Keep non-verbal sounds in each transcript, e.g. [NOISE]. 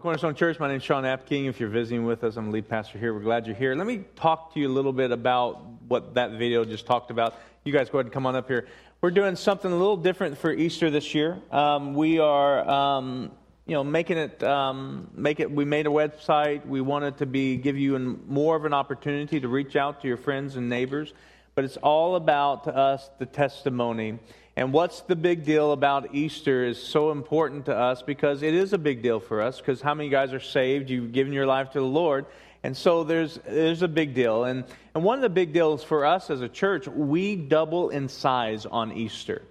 to Cornerstone Church. My name is Sean Apking. If you're visiting with us, I'm the lead pastor here. We're glad you're here. Let me talk to you a little bit about what that video just talked about. You guys go ahead and come on up here. We're doing something a little different for Easter this year. Um, we are, um, you know, making it, um, make it. We made a website. We wanted to be give you an, more of an opportunity to reach out to your friends and neighbors. But it's all about to us the testimony and what's the big deal about Easter is so important to us because it is a big deal for us because how many guys are saved? You've given your life to the Lord. And so there's, there's a big deal. And, and one of the big deals for us as a church, we double in size on Easter.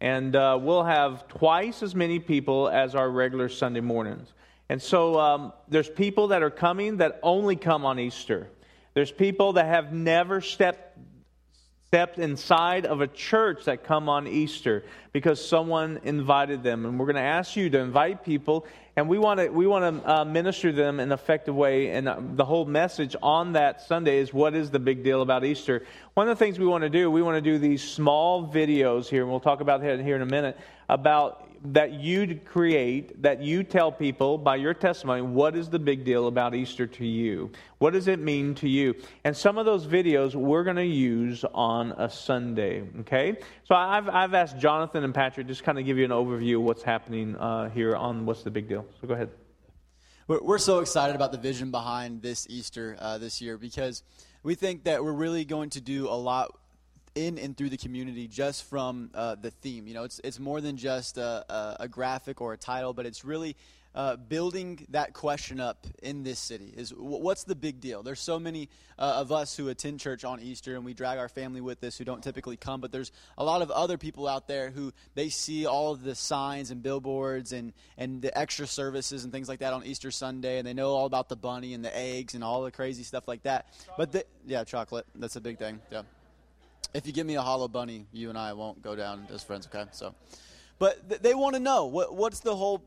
And uh, we'll have twice as many people as our regular Sunday mornings. And so um, there's people that are coming that only come on Easter. There's people that have never stepped stepped inside of a church that come on Easter because someone invited them. And we're going to ask you to invite people, and we want to we want to uh, minister them in an effective way. And uh, the whole message on that Sunday is what is the big deal about Easter. One of the things we want to do, we want to do these small videos here, and we'll talk about that here in a minute about that you create, that you tell people by your testimony, what is the big deal about Easter to you? What does it mean to you? And some of those videos we're going to use on a Sunday, okay? So I've, I've asked Jonathan and Patrick just kind of give you an overview of what's happening uh, here on what's the big deal. So go ahead. We're so excited about the vision behind this Easter uh, this year because we think that we're really going to do a lot in and through the community just from uh, the theme. You know, it's it's more than just a, a, graphic or a title, but it's really uh, building that question up in this city is what's the big deal there's so many uh, of us who attend church on easter and we drag our family with us who don't typically come but there's a lot of other people out there who they see all of the signs and billboards and, and the extra services and things like that on easter sunday and they know all about the bunny and the eggs and all the crazy stuff like that chocolate. but yeah chocolate that's a big thing yeah if you give me a hollow bunny, you and I won't go down as friends, okay? So, but th- they want to know what what's the whole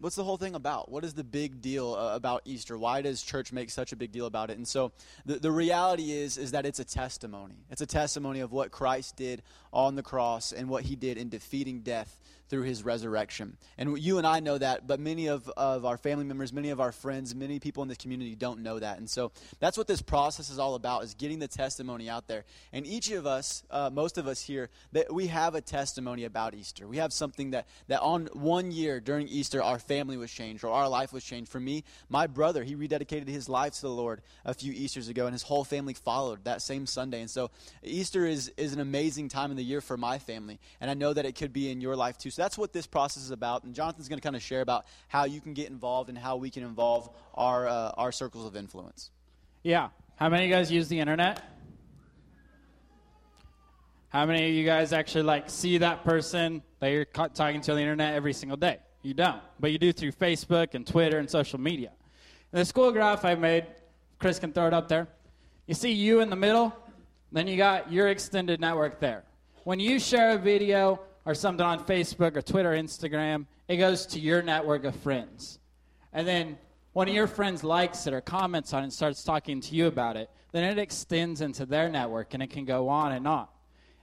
what's the whole thing about? What is the big deal uh, about Easter? Why does church make such a big deal about it? And so the, the reality is is that it's a testimony. It's a testimony of what Christ did on the cross and what he did in defeating death through his resurrection. And you and I know that, but many of, of our family members, many of our friends, many people in this community don't know that. And so that's what this process is all about, is getting the testimony out there. And each of us, uh, most of us here, that we have a testimony about Easter. We have something that, that on one year during Easter, our family was changed or our life was changed. For me, my brother, he rededicated his life to the Lord a few Easters ago, and his whole family followed that same Sunday. And so Easter is, is an amazing time in the year for my family. And I know that it could be in your life too. So that's what this process is about. And Jonathan's going to kind of share about how you can get involved and how we can involve our, uh, our circles of influence. Yeah. How many of you guys use the internet? How many of you guys actually like see that person that you're talking to on the internet every single day? You don't, but you do through Facebook and Twitter and social media. And the school graph I made, Chris can throw it up there. You see you in the middle, then you got your extended network there. When you share a video or something on Facebook or Twitter, or Instagram, it goes to your network of friends. And then one of your friends likes it or comments on it and starts talking to you about it, then it extends into their network and it can go on and on.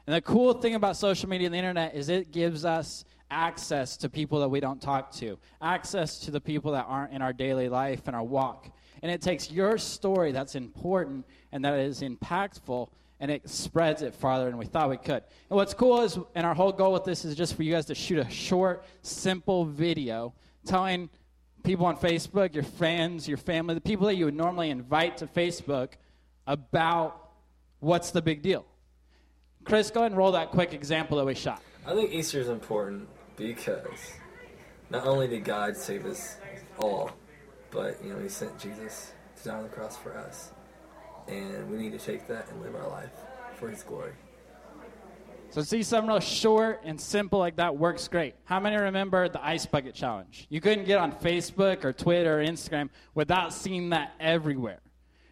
And the cool thing about social media and the internet is it gives us access to people that we don't talk to, access to the people that aren't in our daily life and our walk. And it takes your story that's important and that is impactful and it spreads it farther than we thought we could. And what's cool is, and our whole goal with this is just for you guys to shoot a short, simple video telling people on Facebook, your friends, your family, the people that you would normally invite to Facebook about what's the big deal. Chris, go ahead and roll that quick example that we shot. I think Easter is important because not only did God save us all, but you know He sent Jesus to die on the cross for us and we need to take that and live our life for His glory. So see something real short and simple like that works great. How many remember the ice bucket challenge? You couldn't get on Facebook or Twitter or Instagram without seeing that everywhere.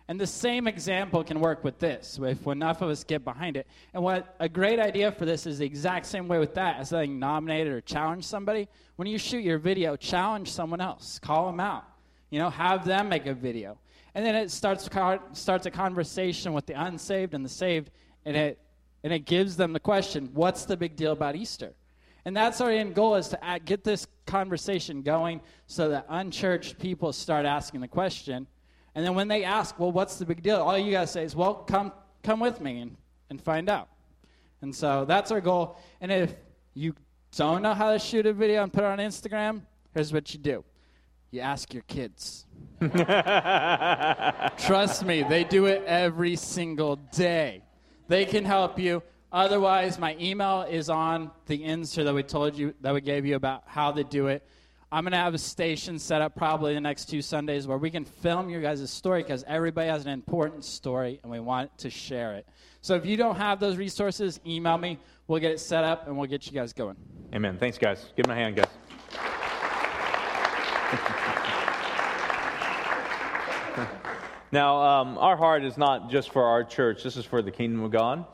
And the same example can work with this, if enough of us get behind it. And what a great idea for this is the exact same way with that, as saying nominated or challenge somebody. When you shoot your video, challenge someone else, call them out. You know, have them make a video. And then it starts, starts a conversation with the unsaved and the saved, and it, and it gives them the question what's the big deal about Easter? And that's our end goal is to get this conversation going so that unchurched people start asking the question. And then when they ask, well, what's the big deal? All you got to say is, well, come, come with me and, and find out. And so that's our goal. And if you don't know how to shoot a video and put it on Instagram, here's what you do you ask your kids. [LAUGHS] Trust me, they do it every single day. They can help you. Otherwise, my email is on the insert that we told you, that we gave you about how to do it. I'm going to have a station set up probably the next two Sundays where we can film your guys' story because everybody has an important story and we want to share it. So if you don't have those resources, email me. We'll get it set up and we'll get you guys going. Amen. Thanks, guys. Give them a hand, guys. [LAUGHS] now, um, our heart is not just for our church, this is for the kingdom of God.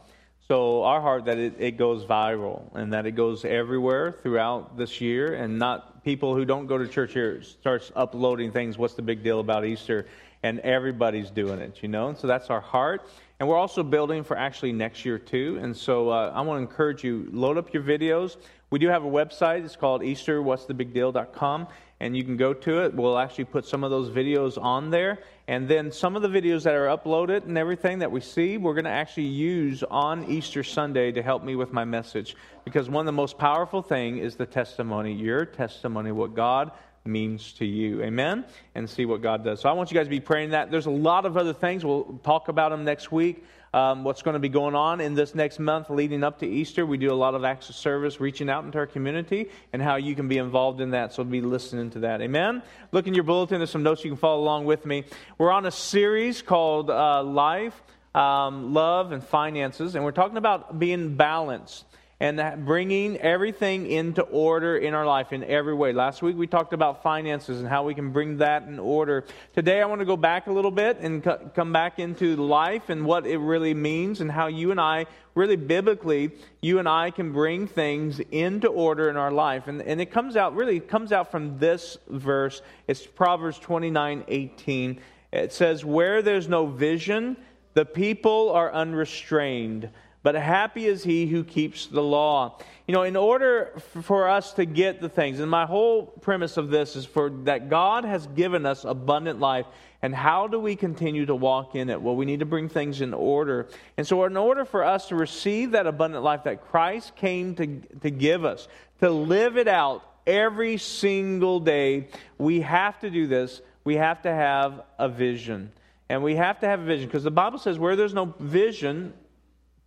So, our heart that it, it goes viral and that it goes everywhere throughout this year, and not people who don't go to church here starts uploading things. What's the big deal about Easter? And everybody's doing it, you know? And so, that's our heart. And we're also building for actually next year, too. And so, uh, I want to encourage you load up your videos. We do have a website. It's called EasterWhat'sTheBigDeal.com and you can go to it. We'll actually put some of those videos on there. And then some of the videos that are uploaded and everything that we see, we're going to actually use on Easter Sunday to help me with my message. Because one of the most powerful thing is the testimony, your testimony, what God means to you. Amen? And see what God does. So I want you guys to be praying that. There's a lot of other things. We'll talk about them next week um, what's going to be going on in this next month leading up to Easter. We do a lot of acts of service, reaching out into our community, and how you can be involved in that. So be listening to that. Amen. Look in your bulletin. There's some notes you can follow along with me. We're on a series called uh, Life, um, Love, and Finances, and we're talking about being balanced and bringing everything into order in our life in every way. Last week we talked about finances and how we can bring that in order. Today I want to go back a little bit and come back into life and what it really means and how you and I, really biblically, you and I can bring things into order in our life. And, and it comes out, really comes out from this verse. It's Proverbs 29 18. It says, Where there's no vision, the people are unrestrained but happy is he who keeps the law. You know, in order for us to get the things, and my whole premise of this is for that God has given us abundant life. And how do we continue to walk in it? Well, we need to bring things in order. And so, in order for us to receive that abundant life that Christ came to, to give us, to live it out every single day, we have to do this. We have to have a vision. And we have to have a vision because the Bible says where there's no vision,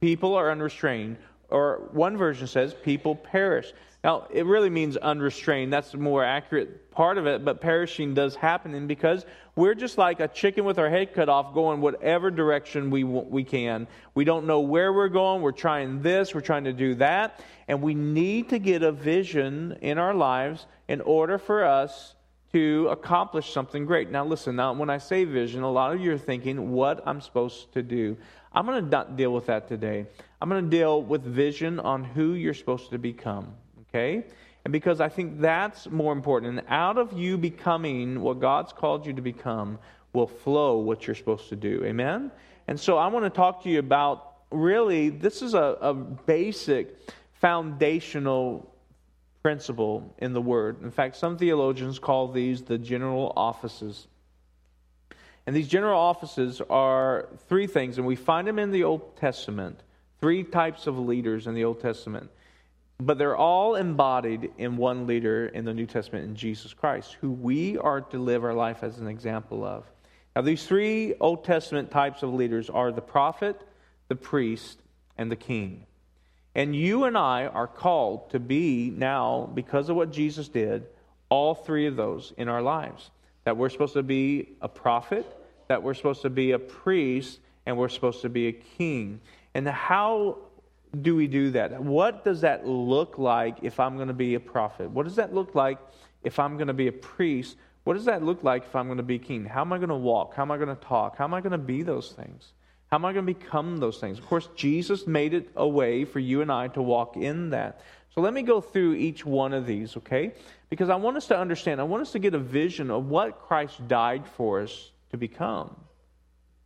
people are unrestrained. Or one version says people perish. Now, it really means unrestrained. That's the more accurate part of it, but perishing does happen. And because we're just like a chicken with our head cut off, going whatever direction we, we can. We don't know where we're going. We're trying this, we're trying to do that. And we need to get a vision in our lives in order for us to accomplish something great. Now, listen, now when I say vision, a lot of you are thinking what I'm supposed to do. I'm going to not deal with that today. I'm going to deal with vision on who you're supposed to become, okay? And because I think that's more important. And out of you becoming what God's called you to become will flow what you're supposed to do. Amen? And so I want to talk to you about really, this is a, a basic foundational principle in the Word. In fact, some theologians call these the general offices. And these general offices are three things, and we find them in the Old Testament. Three types of leaders in the Old Testament. But they're all embodied in one leader in the New Testament, in Jesus Christ, who we are to live our life as an example of. Now, these three Old Testament types of leaders are the prophet, the priest, and the king. And you and I are called to be now, because of what Jesus did, all three of those in our lives. That we're supposed to be a prophet, that we're supposed to be a priest, and we're supposed to be a king. And how do we do that? What does that look like if I'm going to be a prophet? What does that look like if I'm going to be a priest? What does that look like if I'm going to be king? How am I going to walk? How am I going to talk? How am I going to be those things? How am I going to become those things? Of course, Jesus made it a way for you and I to walk in that. So let me go through each one of these, okay? Because I want us to understand, I want us to get a vision of what Christ died for us to become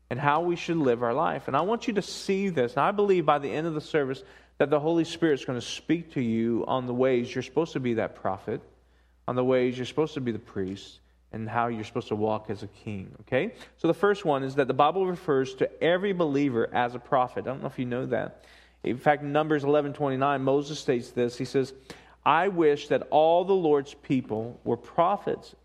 and how we should live our life. And I want you to see this. And I believe by the end of the service that the Holy Spirit's going to speak to you on the ways you're supposed to be that prophet, on the ways you're supposed to be the priest, and how you're supposed to walk as a king. Okay? So the first one is that the Bible refers to every believer as a prophet. I don't know if you know that. In fact, Numbers 11:29, Moses states this. He says, "I wish that all the Lord's people were prophets."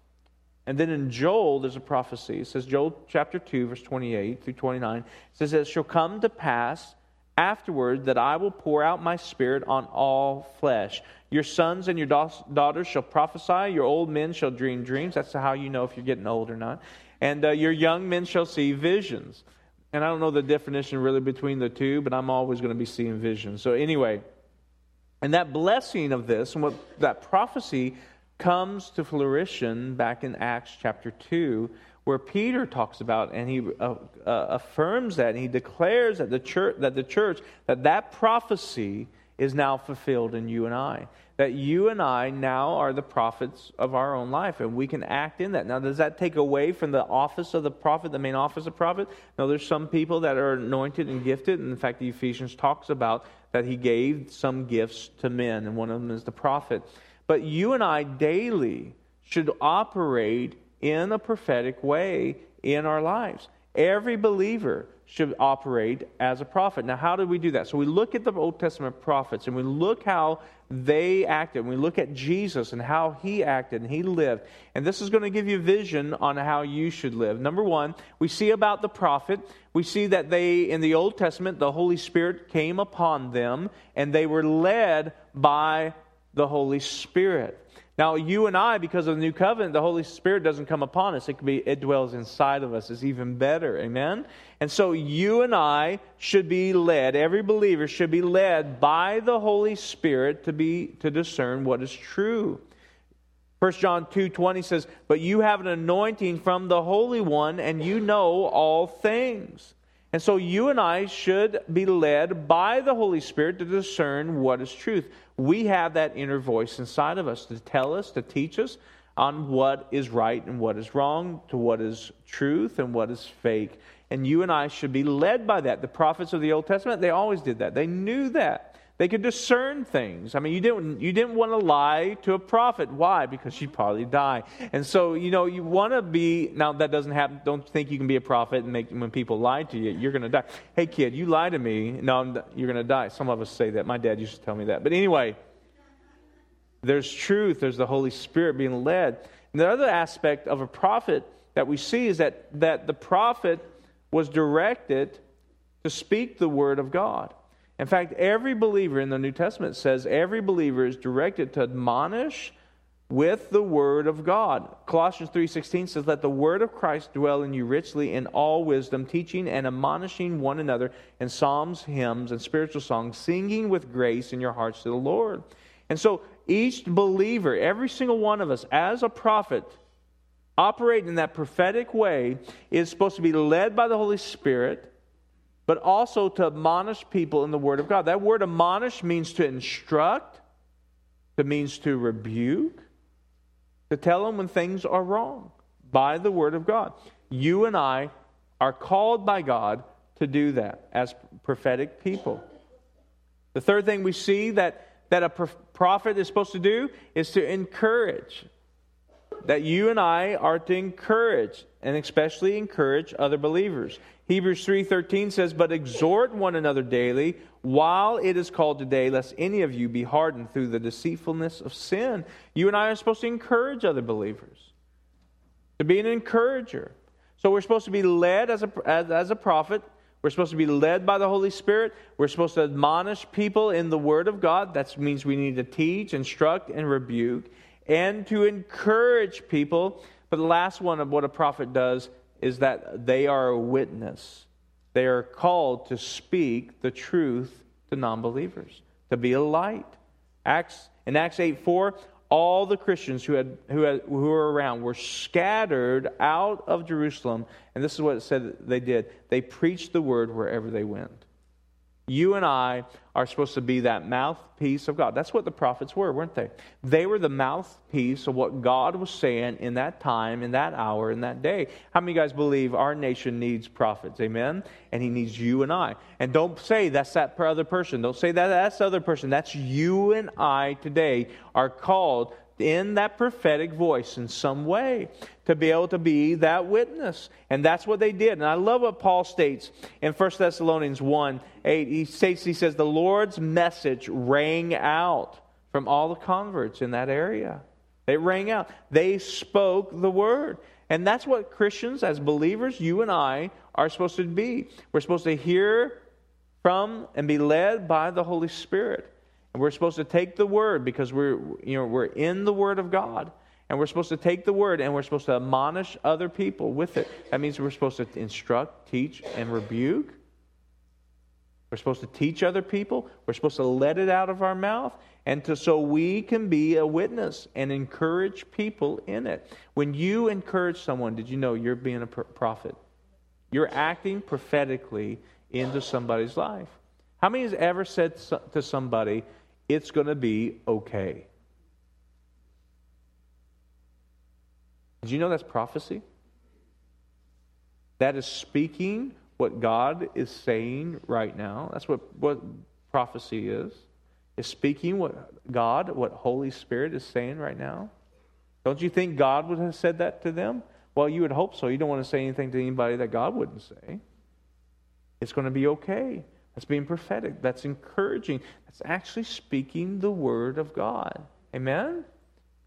And then in Joel, there's a prophecy. It says, Joel chapter 2, verse 28 through 29, it says, It shall come to pass afterward that I will pour out my spirit on all flesh. Your sons and your daughters shall prophesy, your old men shall dream dreams. That's how you know if you're getting old or not. And uh, your young men shall see visions. And I don't know the definition really between the two, but I'm always going to be seeing visions. So, anyway, and that blessing of this and what that prophecy comes to fruition back in Acts chapter 2, where Peter talks about and he uh, uh, affirms that and he declares that the church that the church that that prophecy is now fulfilled in you and I. That you and I now are the prophets of our own life, and we can act in that. Now, does that take away from the office of the prophet, the main office of prophet? No, there's some people that are anointed and gifted, and in fact, the Ephesians talks about that he gave some gifts to men, and one of them is the prophet. But you and I daily should operate in a prophetic way in our lives. Every believer should operate as a prophet. Now, how do we do that? So we look at the Old Testament prophets and we look how they acted. We look at Jesus and how he acted and he lived. And this is going to give you vision on how you should live. Number one, we see about the prophet. We see that they, in the Old Testament, the Holy Spirit came upon them and they were led by the Holy Spirit. Now, you and I, because of the new covenant, the Holy Spirit doesn't come upon us. It be it dwells inside of us. It's even better. Amen. And so you and I should be led, every believer should be led by the Holy Spirit to be to discern what is true. 1 John 2:20 says, "But you have an anointing from the Holy One, and you know all things." And so you and I should be led by the Holy Spirit to discern what is truth. We have that inner voice inside of us to tell us, to teach us on what is right and what is wrong, to what is truth and what is fake. And you and I should be led by that. The prophets of the Old Testament, they always did that. They knew that. They could discern things. I mean, you didn't, you didn't want to lie to a prophet. Why? Because she'd probably die. And so, you know, you want to be, now that doesn't happen. Don't think you can be a prophet and make, when people lie to you, you're going to die. Hey, kid, you lie to me. No, you're going to die. Some of us say that. My dad used to tell me that. But anyway, there's truth, there's the Holy Spirit being led. And the other aspect of a prophet that we see is that, that the prophet was directed to speak the word of God. In fact, every believer in the New Testament says every believer is directed to admonish with the word of God. Colossians 3:16 says let the word of Christ dwell in you richly in all wisdom, teaching and admonishing one another in psalms, hymns, and spiritual songs, singing with grace in your hearts to the Lord. And so each believer, every single one of us as a prophet operating in that prophetic way is supposed to be led by the Holy Spirit but also to admonish people in the Word of God. That word admonish means to instruct, it means to rebuke, to tell them when things are wrong by the Word of God. You and I are called by God to do that as prophetic people. The third thing we see that, that a prophet is supposed to do is to encourage. That you and I are to encourage, and especially encourage other believers. Hebrews 3:13 says, "But exhort one another daily while it is called today, lest any of you be hardened through the deceitfulness of sin." You and I are supposed to encourage other believers. To be an encourager. So we're supposed to be led as a as, as a prophet. We're supposed to be led by the Holy Spirit. We're supposed to admonish people in the Word of God. That means we need to teach, instruct, and rebuke, and to encourage people. But the last one of what a prophet does is that they are a witness. They are called to speak the truth to non believers, to be a light. Acts, in Acts 8 4, all the Christians who, had, who, had, who were around were scattered out of Jerusalem. And this is what it said they did they preached the word wherever they went. You and I are supposed to be that mouthpiece of God. That's what the prophets were, weren't they? They were the mouthpiece of what God was saying in that time, in that hour, in that day. How many guys believe our nation needs prophets? Amen? And he needs you and I. And don't say that's that other person. Don't say that that's the other person. That's you and I today are called in that prophetic voice in some way to be able to be that witness. And that's what they did. And I love what Paul states in 1 Thessalonians 1 8. He states, he says, the Lord's message rang out from all the converts in that area. They rang out. They spoke the word. And that's what Christians, as believers, you and I, are supposed to be. We're supposed to hear from and be led by the Holy Spirit. And we're supposed to take the word because we're, you know, we're in the word of God. And we're supposed to take the word and we're supposed to admonish other people with it. That means we're supposed to instruct, teach, and rebuke. We're supposed to teach other people. We're supposed to let it out of our mouth. And to, so we can be a witness and encourage people in it. When you encourage someone, did you know you're being a prophet? You're acting prophetically into somebody's life. How many has ever said to somebody, it's going to be okay. Did you know that's prophecy? That is speaking what God is saying right now. That's what, what prophecy is. Is speaking what God, what Holy Spirit is saying right now. Don't you think God would have said that to them? Well, you would hope so. You don't want to say anything to anybody that God wouldn't say. It's going to be okay. That's being prophetic. That's encouraging. That's actually speaking the word of God. Amen?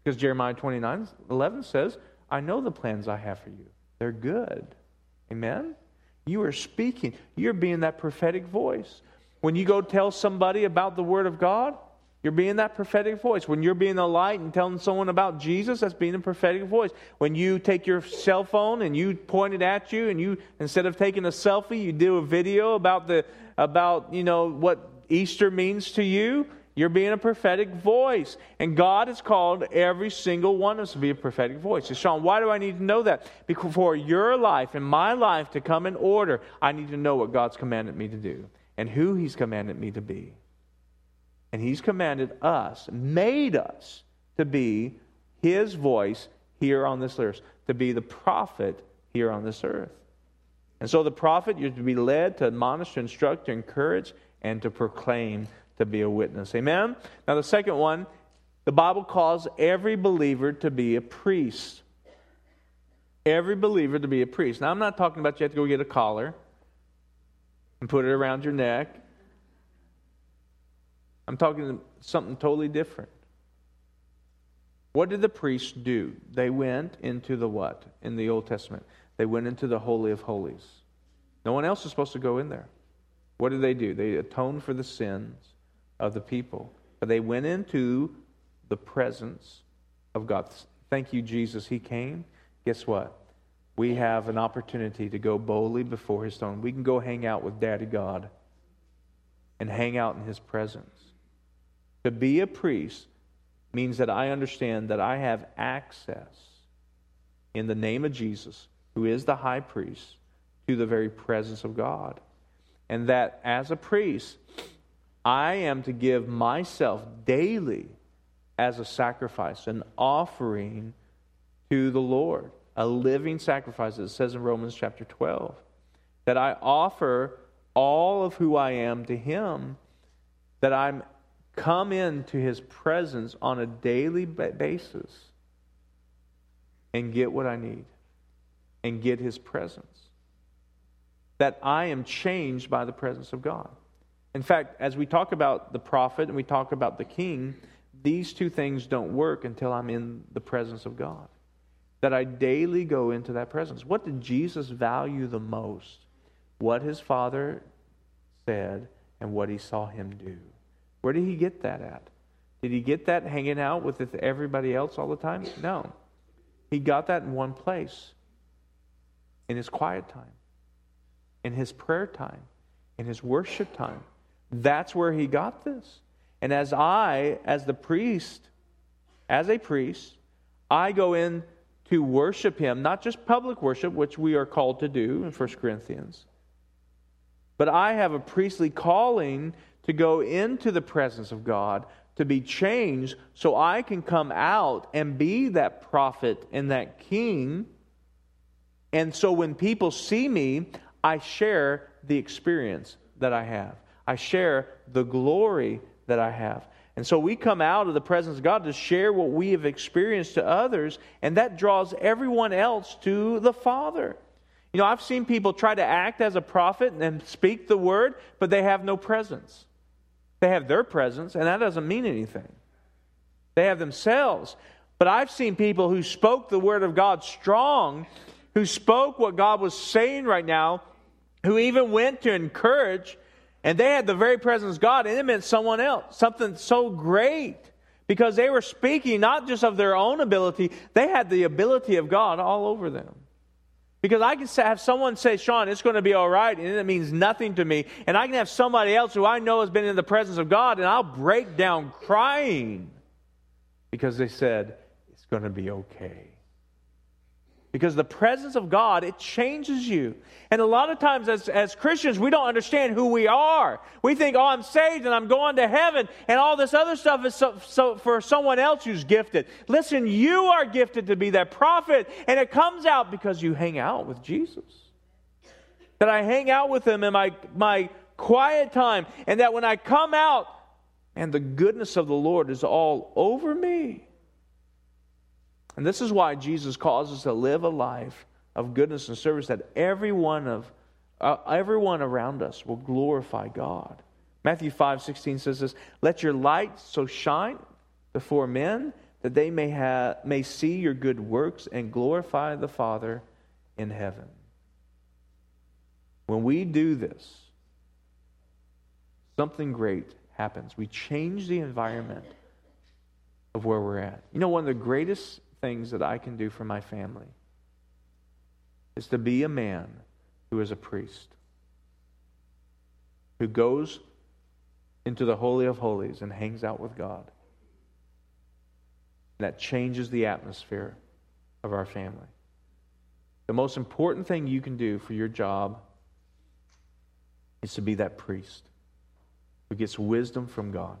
Because Jeremiah 29 11 says, I know the plans I have for you. They're good. Amen? You are speaking. You're being that prophetic voice. When you go tell somebody about the word of God, you're being that prophetic voice. When you're being the light and telling someone about Jesus, that's being a prophetic voice. When you take your cell phone and you point it at you, and you instead of taking a selfie, you do a video about the about you know what Easter means to you. You're being a prophetic voice. And God has called every single one of us to be a prophetic voice. So, Sean, why do I need to know that? Because for your life and my life to come in order, I need to know what God's commanded me to do and who He's commanded me to be. And He's commanded us, made us to be His voice here on this earth, to be the prophet here on this earth. And so the prophet, you're to be led to admonish, to instruct, to encourage, and to proclaim, to be a witness. Amen? Now, the second one, the Bible calls every believer to be a priest. Every believer to be a priest. Now, I'm not talking about you have to go get a collar and put it around your neck I'm talking something totally different. What did the priests do? They went into the what in the Old Testament? They went into the Holy of Holies. No one else is supposed to go in there. What did they do? They atoned for the sins of the people. But they went into the presence of God. Thank you, Jesus. He came. Guess what? We have an opportunity to go boldly before His throne. We can go hang out with Daddy God and hang out in His presence. To be a priest means that I understand that I have access in the name of Jesus, who is the high priest, to the very presence of God. And that as a priest, I am to give myself daily as a sacrifice, an offering to the Lord, a living sacrifice, as it says in Romans chapter 12. That I offer all of who I am to Him, that I'm come into his presence on a daily basis and get what I need and get his presence. That I am changed by the presence of God. In fact, as we talk about the prophet and we talk about the king, these two things don't work until I'm in the presence of God. That I daily go into that presence. What did Jesus value the most? What his father said and what he saw him do. Where did he get that at? Did he get that hanging out with everybody else all the time? No. He got that in one place in his quiet time, in his prayer time, in his worship time. That's where he got this. And as I, as the priest, as a priest, I go in to worship him, not just public worship, which we are called to do in 1 Corinthians, but I have a priestly calling to go into the presence of God to be changed so I can come out and be that prophet and that king. And so when people see me, I share the experience that I have. I share the glory that I have. And so we come out of the presence of God to share what we have experienced to others, and that draws everyone else to the Father. You know, I've seen people try to act as a prophet and speak the word, but they have no presence. They have their presence, and that doesn't mean anything. They have themselves. But I've seen people who spoke the word of God strong, who spoke what God was saying right now, who even went to encourage, and they had the very presence of God, and it meant someone else, something so great. Because they were speaking not just of their own ability, they had the ability of God all over them. Because I can have someone say, Sean, it's going to be all right, and it means nothing to me. And I can have somebody else who I know has been in the presence of God, and I'll break down crying because they said, it's going to be okay. Because the presence of God, it changes you. And a lot of times as, as Christians, we don't understand who we are. We think, oh, I'm saved and I'm going to heaven, and all this other stuff is so, so for someone else who's gifted. Listen, you are gifted to be that prophet, and it comes out because you hang out with Jesus. That I hang out with him in my, my quiet time, and that when I come out, and the goodness of the Lord is all over me. And this is why Jesus calls us to live a life of goodness and service that everyone of uh, everyone around us will glorify God. Matthew 5 16 says this Let your light so shine before men that they may, have, may see your good works and glorify the Father in heaven. When we do this, something great happens. We change the environment of where we're at. You know, one of the greatest things that I can do for my family is to be a man who is a priest, who goes into the Holy of Holies and hangs out with God. That changes the atmosphere of our family. The most important thing you can do for your job is to be that priest who gets wisdom from God,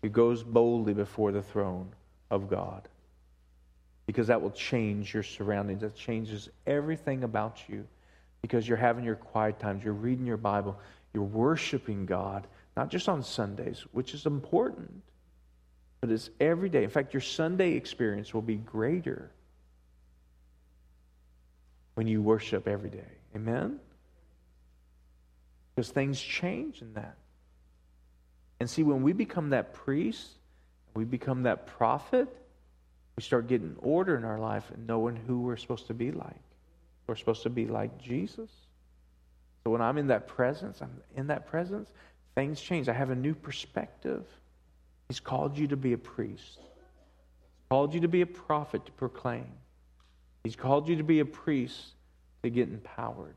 who goes boldly before the throne of God because that will change your surroundings. That changes everything about you because you're having your quiet times, you're reading your Bible, you're worshiping God, not just on Sundays, which is important, but it's every day. In fact, your Sunday experience will be greater when you worship every day. Amen? Because things change in that. And see, when we become that priest, we become that prophet, we start getting order in our life and knowing who we're supposed to be like. We're supposed to be like Jesus. So when I'm in that presence, I'm in that presence, things change. I have a new perspective. He's called you to be a priest. He's called you to be a prophet to proclaim. He's called you to be a priest to get empowered.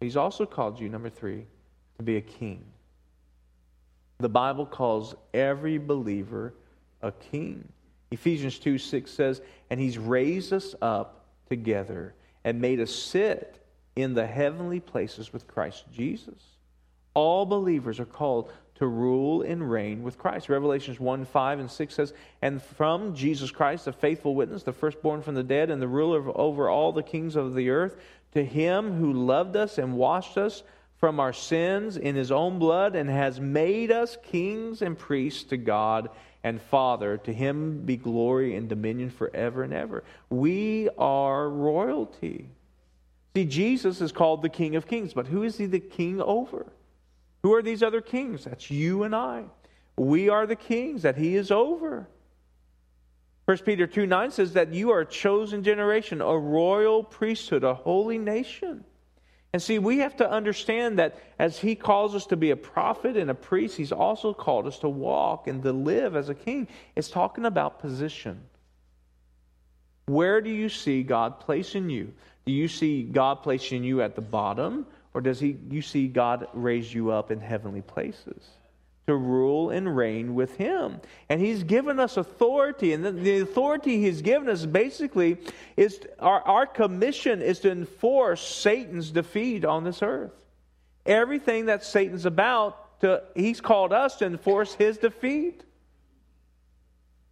He's also called you, number three, to be a king. The Bible calls every believer a king. Ephesians 2 6 says, And he's raised us up together and made us sit in the heavenly places with Christ Jesus. All believers are called to rule and reign with Christ. Revelations 1 5 and 6 says, And from Jesus Christ, the faithful witness, the firstborn from the dead, and the ruler over all the kings of the earth, to him who loved us and washed us from our sins in his own blood and has made us kings and priests to God and Father. To him be glory and dominion forever and ever. We are royalty. See, Jesus is called the King of Kings, but who is he the king over? Who are these other kings? That's you and I. We are the kings that he is over. 1 Peter 2 9 says that you are a chosen generation, a royal priesthood, a holy nation. And see, we have to understand that as he calls us to be a prophet and a priest, he's also called us to walk and to live as a king. It's talking about position. Where do you see God placing you? Do you see God placing you at the bottom, or does he, you see God raise you up in heavenly places? To rule and reign with him. And he's given us authority. And the, the authority he's given us basically is our, our commission is to enforce Satan's defeat on this earth. everything that Satan's about, to, he's called us to enforce his defeat.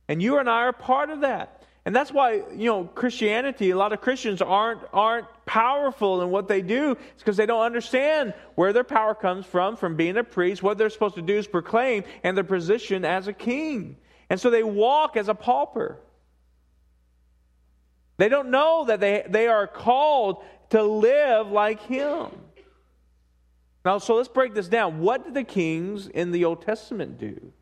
And you and I are part of that. And that's why, you know, Christianity, a lot of Christians aren't, aren't powerful in what they do. It's because they don't understand where their power comes from, from being a priest. What they're supposed to do is proclaim and their position as a king. And so they walk as a pauper. They don't know that they, they are called to live like him. Now, so let's break this down. What did the kings in the Old Testament do?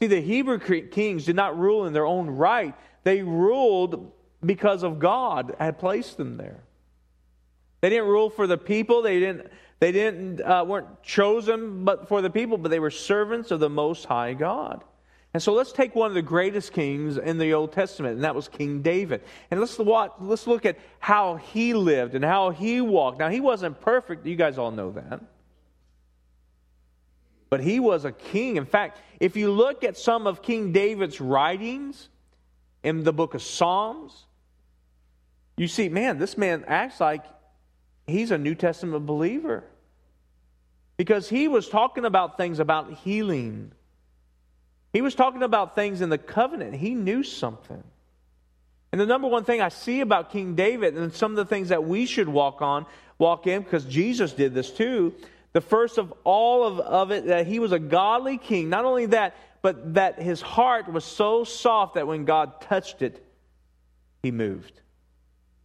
See, the Hebrew kings did not rule in their own right. They ruled because of God had placed them there. They didn't rule for the people. They didn't. They didn't uh, weren't chosen, but for the people. But they were servants of the Most High God. And so let's take one of the greatest kings in the Old Testament, and that was King David. And let's watch, let's look at how he lived and how he walked. Now he wasn't perfect. You guys all know that. But he was a king. In fact, if you look at some of King David's writings, in the book of Psalms, you see, man, this man acts like he's a New Testament believer. Because he was talking about things about healing. He was talking about things in the covenant. He knew something. And the number one thing I see about King David and some of the things that we should walk on, walk in, because Jesus did this too. The first of all of, of it, that he was a godly king. Not only that, but that his heart was so soft that when God touched it, he moved.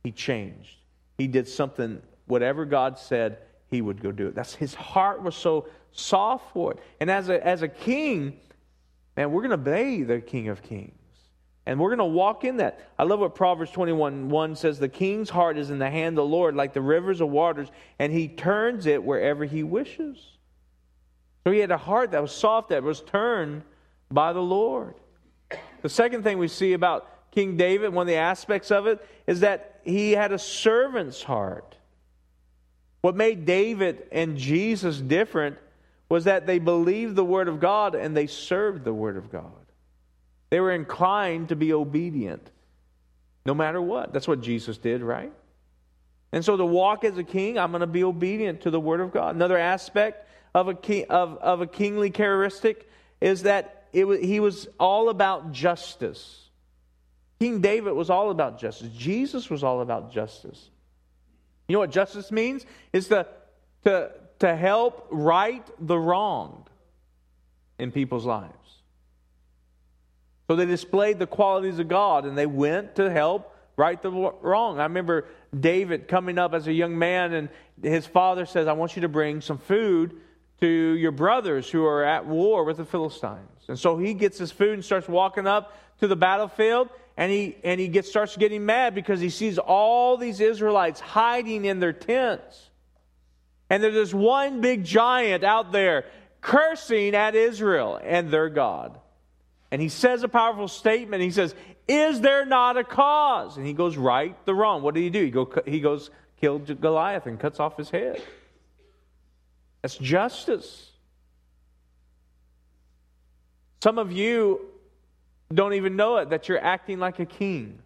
He changed. He did something, whatever God said, he would go do it. That's his heart was so soft for it. And as a, as a king, man, we're going to obey the King of Kings. And we're going to walk in that. I love what Proverbs 21 1 says The king's heart is in the hand of the Lord, like the rivers of waters, and he turns it wherever he wishes. So he had a heart that was soft, that was turned by the Lord. The second thing we see about King David, one of the aspects of it, is that he had a servant's heart. What made David and Jesus different was that they believed the Word of God and they served the Word of God. They were inclined to be obedient no matter what. That's what Jesus did, right? And so to walk as a king, I'm going to be obedient to the Word of God. Another aspect of a, king, of, of a kingly characteristic is that it was, he was all about justice. King David was all about justice. Jesus was all about justice. You know what justice means? Is to, to, to help right the wrong in people's lives. So they displayed the qualities of God and they went to help right the wrong. I remember David coming up as a young man and his father says, I want you to bring some food to your brothers who are at war with the Philistines. And so he gets his food and starts walking up to the battlefield and he and he gets starts getting mad because he sees all these Israelites hiding in their tents. And there's this one big giant out there cursing at Israel and their God. And he says a powerful statement. He says, Is there not a cause? And he goes right the wrong. What did he do? He, go, he goes, killed Goliath and cuts off his head. That's justice. Some of you don't even know it that you're acting like a king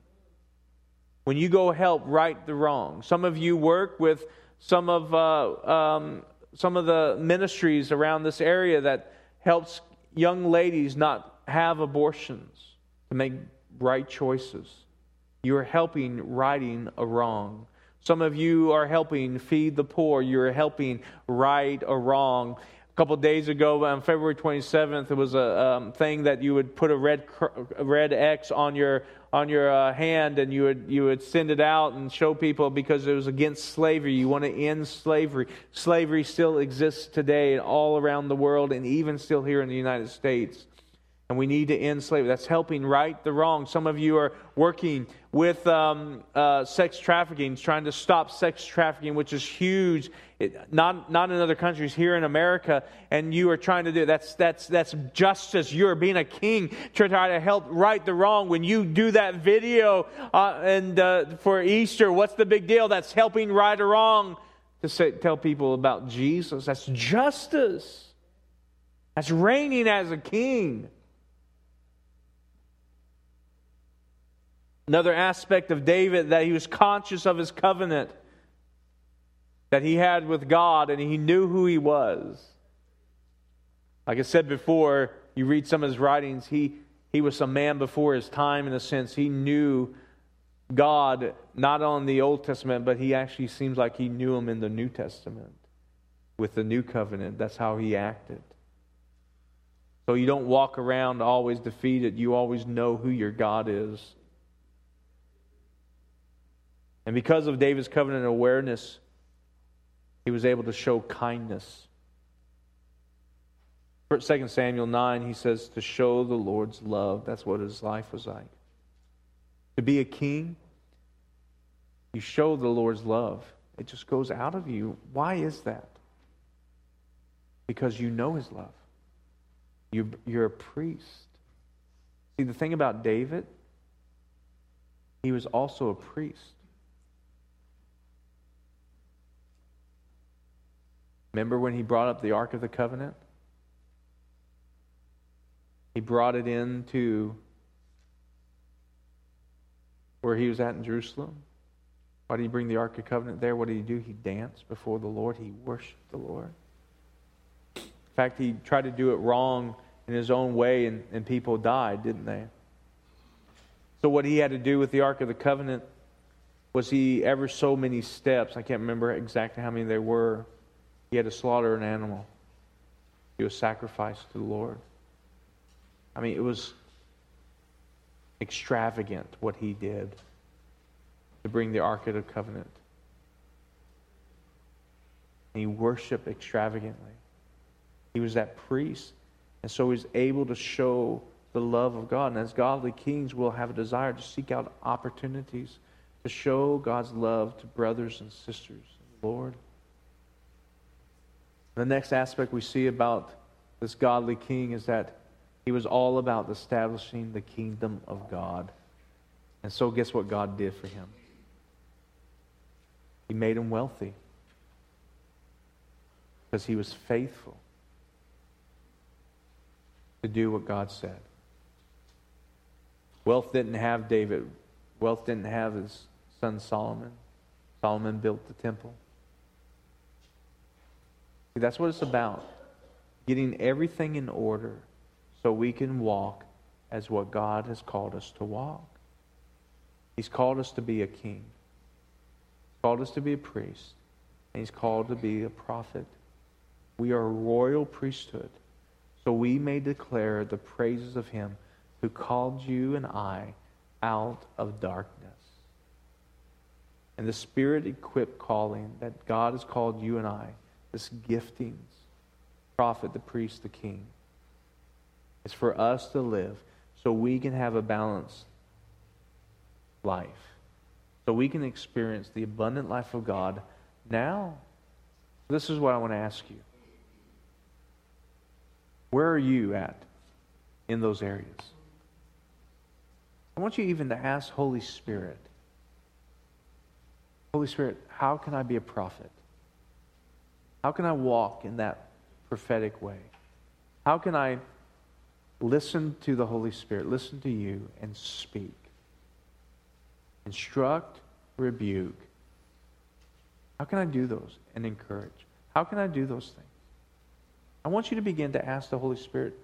when you go help right the wrong. Some of you work with some of uh, um, some of the ministries around this area that helps young ladies not have abortions to make right choices. You are helping righting a wrong. Some of you are helping feed the poor. You're helping right or wrong. A couple days ago, on February 27th, it was a um, thing that you would put a red red X on your on your uh, hand, and you would you would send it out and show people because it was against slavery. You want to end slavery. Slavery still exists today all around the world, and even still here in the United States and we need to end slavery. That's helping right the wrong. Some of you are working with um, uh, sex trafficking, trying to stop sex trafficking, which is huge. It, not not in other countries, here in America, and you are trying to do that's that's that's justice. You're being a king to try to help right the wrong. When you do that video uh, and uh, for Easter, what's the big deal? That's helping right or wrong to say, tell people about Jesus. That's justice. That's reigning as a king. Another aspect of David that he was conscious of his covenant. that he had with God and he knew who he was. Like I said before, you read some of his writings, he, he was a man before his time in a sense. He knew God not on the Old Testament, but he actually seems like he knew him in the New Testament with the new covenant. That's how he acted. So you don't walk around always defeated. You always know who your God is. And because of David's covenant awareness, he was able to show kindness. 2 Samuel 9, he says, to show the Lord's love. That's what his life was like. To be a king, you show the Lord's love. It just goes out of you. Why is that? Because you know his love. You're, you're a priest. See, the thing about David, he was also a priest. Remember when he brought up the Ark of the Covenant? He brought it into where he was at in Jerusalem. Why did he bring the Ark of Covenant there? What did he do? He danced before the Lord, he worshiped the Lord. In fact, he tried to do it wrong in his own way, and, and people died, didn't they? So, what he had to do with the Ark of the Covenant was he ever so many steps, I can't remember exactly how many there were, he had to slaughter an animal. He was sacrificed to the Lord. I mean, it was extravagant what he did to bring the Ark of the Covenant. And he worshiped extravagantly. He was that priest. And so he's able to show the love of God. And as godly kings, we'll have a desire to seek out opportunities to show God's love to brothers and sisters Lord. The next aspect we see about this godly king is that he was all about establishing the kingdom of God. And so, guess what God did for him? He made him wealthy because he was faithful to do what God said. Wealth didn't have David, wealth didn't have his son Solomon. Solomon built the temple. That's what it's about getting everything in order so we can walk as what God has called us to walk. He's called us to be a king. He's called us to be a priest. And he's called to be a prophet. We are a royal priesthood, so we may declare the praises of him who called you and I out of darkness. And the spirit equipped calling that God has called you and I, this giftings, prophet, the priest, the king, It's for us to live so we can have a balanced life. So we can experience the abundant life of God now. This is what I want to ask you. Where are you at in those areas? I want you even to ask Holy Spirit Holy Spirit, how can I be a prophet? How can I walk in that prophetic way? How can I listen to the Holy Spirit, listen to you, and speak. Instruct, rebuke. How can I do those and encourage? How can I do those things? I want you to begin to ask the Holy Spirit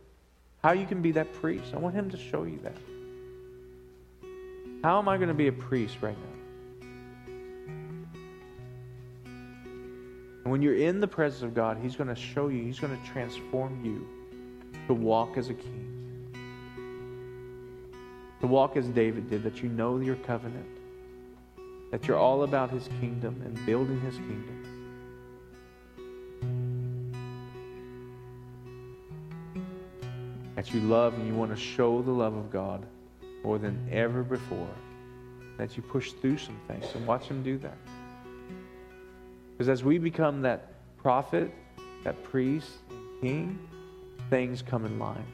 how you can be that priest. I want Him to show you that. How am I going to be a priest right now? And when you're in the presence of God, He's going to show you, He's going to transform you to walk as a king to walk as David did, that you know your covenant, that you're all about his kingdom and building his kingdom. That you love and you want to show the love of God more than ever before. That you push through some things and watch him do that. Because as we become that prophet, that priest, king, things come in line.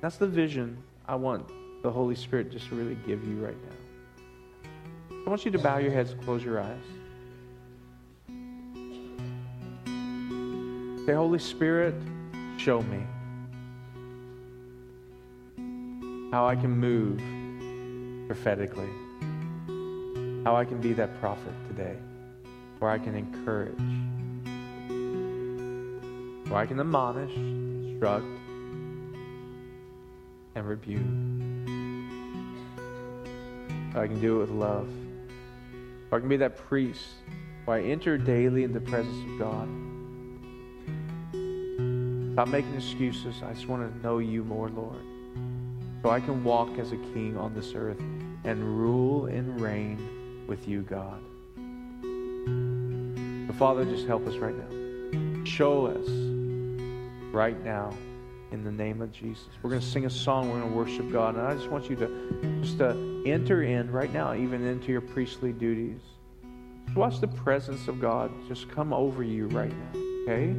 That's the vision I want the Holy Spirit just to really give you right now. I want you to bow your heads close your eyes. Say, Holy Spirit, show me how I can move prophetically, how I can be that prophet today. Where I can encourage, where I can admonish, instruct, and rebuke. I can do it with love. I can be that priest where I enter daily in the presence of God. Stop making excuses. I just want to know you more, Lord. So I can walk as a king on this earth and rule and reign with you, God. So, Father, just help us right now. Show us right now in the name of Jesus. We're going to sing a song. We're going to worship God. And I just want you to just to enter in right now, even into your priestly duties. Just watch the presence of God just come over you right now, okay?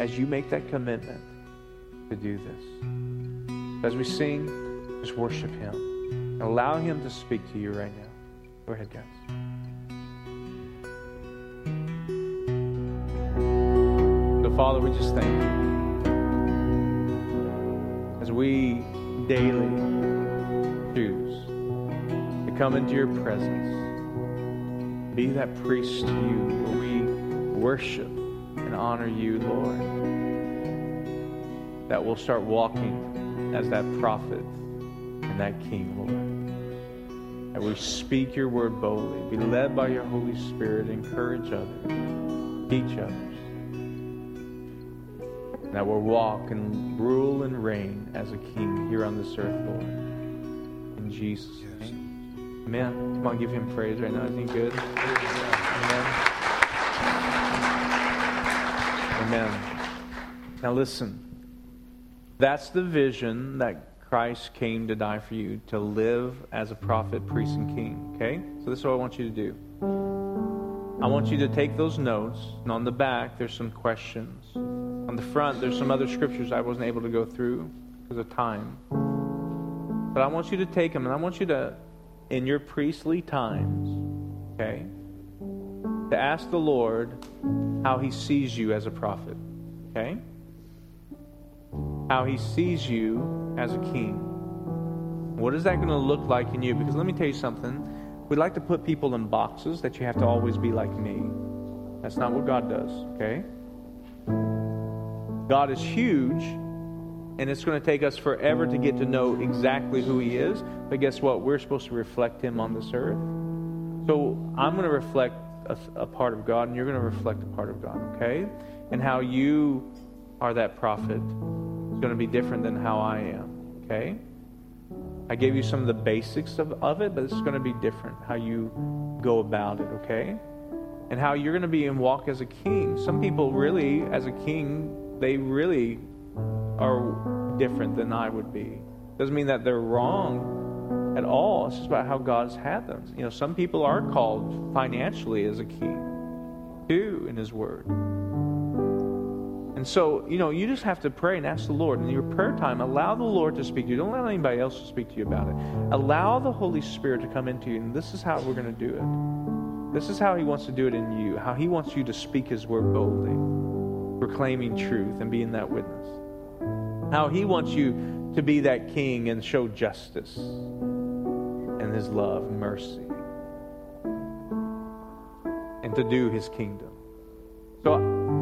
As you make that commitment to do this. As we sing, just worship Him. Allow Him to speak to you right now. Go ahead, guys. Father, we just thank you as we daily choose to come into your presence, be that priest to you where we worship and honor you, Lord, that we'll start walking as that prophet and that king, Lord. That we speak your word boldly, be led by your Holy Spirit, encourage others, teach others that will walk and rule and reign as a king here on this earth, Lord. In Jesus' name. Amen. Come on, give him praise right now. Isn't he good? Amen. Amen. Now listen. That's the vision that Christ came to die for you, to live as a prophet, priest, and king. Okay? So this is what I want you to do. I want you to take those notes, and on the back, there's some questions. On the front, there's some other scriptures I wasn't able to go through because of time. But I want you to take them, and I want you to, in your priestly times, okay, to ask the Lord how He sees you as a prophet, okay? How He sees you as a king. What is that going to look like in you? Because let me tell you something. We like to put people in boxes that you have to always be like me. That's not what God does, okay? God is huge, and it's going to take us forever to get to know exactly who He is. But guess what? We're supposed to reflect Him on this earth. So I'm going to reflect a, a part of God, and you're going to reflect a part of God, okay? And how you are that prophet is going to be different than how I am, okay? I gave you some of the basics of, of it, but it's going to be different how you go about it, okay? And how you're going to be and walk as a king. Some people really, as a king, they really are different than I would be. Doesn't mean that they're wrong at all. It's just about how God's had them. You know, some people are called financially as a king, too, in His Word. And so, you know, you just have to pray and ask the Lord. In your prayer time, allow the Lord to speak to you. Don't let anybody else speak to you about it. Allow the Holy Spirit to come into you, and this is how we're going to do it. This is how He wants to do it in you, how He wants you to speak His word boldly, proclaiming truth and being that witness. How He wants you to be that king and show justice and His love mercy and to do His kingdom. So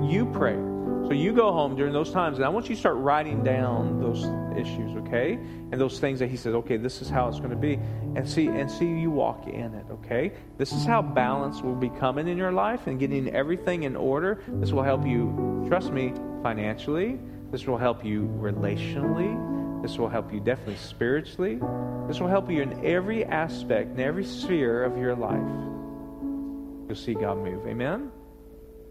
you pray. So you go home during those times, and I want you to start writing down those issues, okay? And those things that he says, okay, this is how it's going to be, and see and see you walk in it, okay? This is how balance will be coming in your life and getting everything in order. This will help you, trust me, financially. This will help you relationally. This will help you definitely spiritually. This will help you in every aspect, in every sphere of your life. You'll see God move. Amen.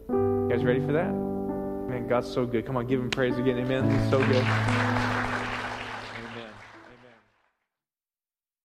You guys ready for that? Man, God's so good. Come on, give him praise again. Amen. He's so good.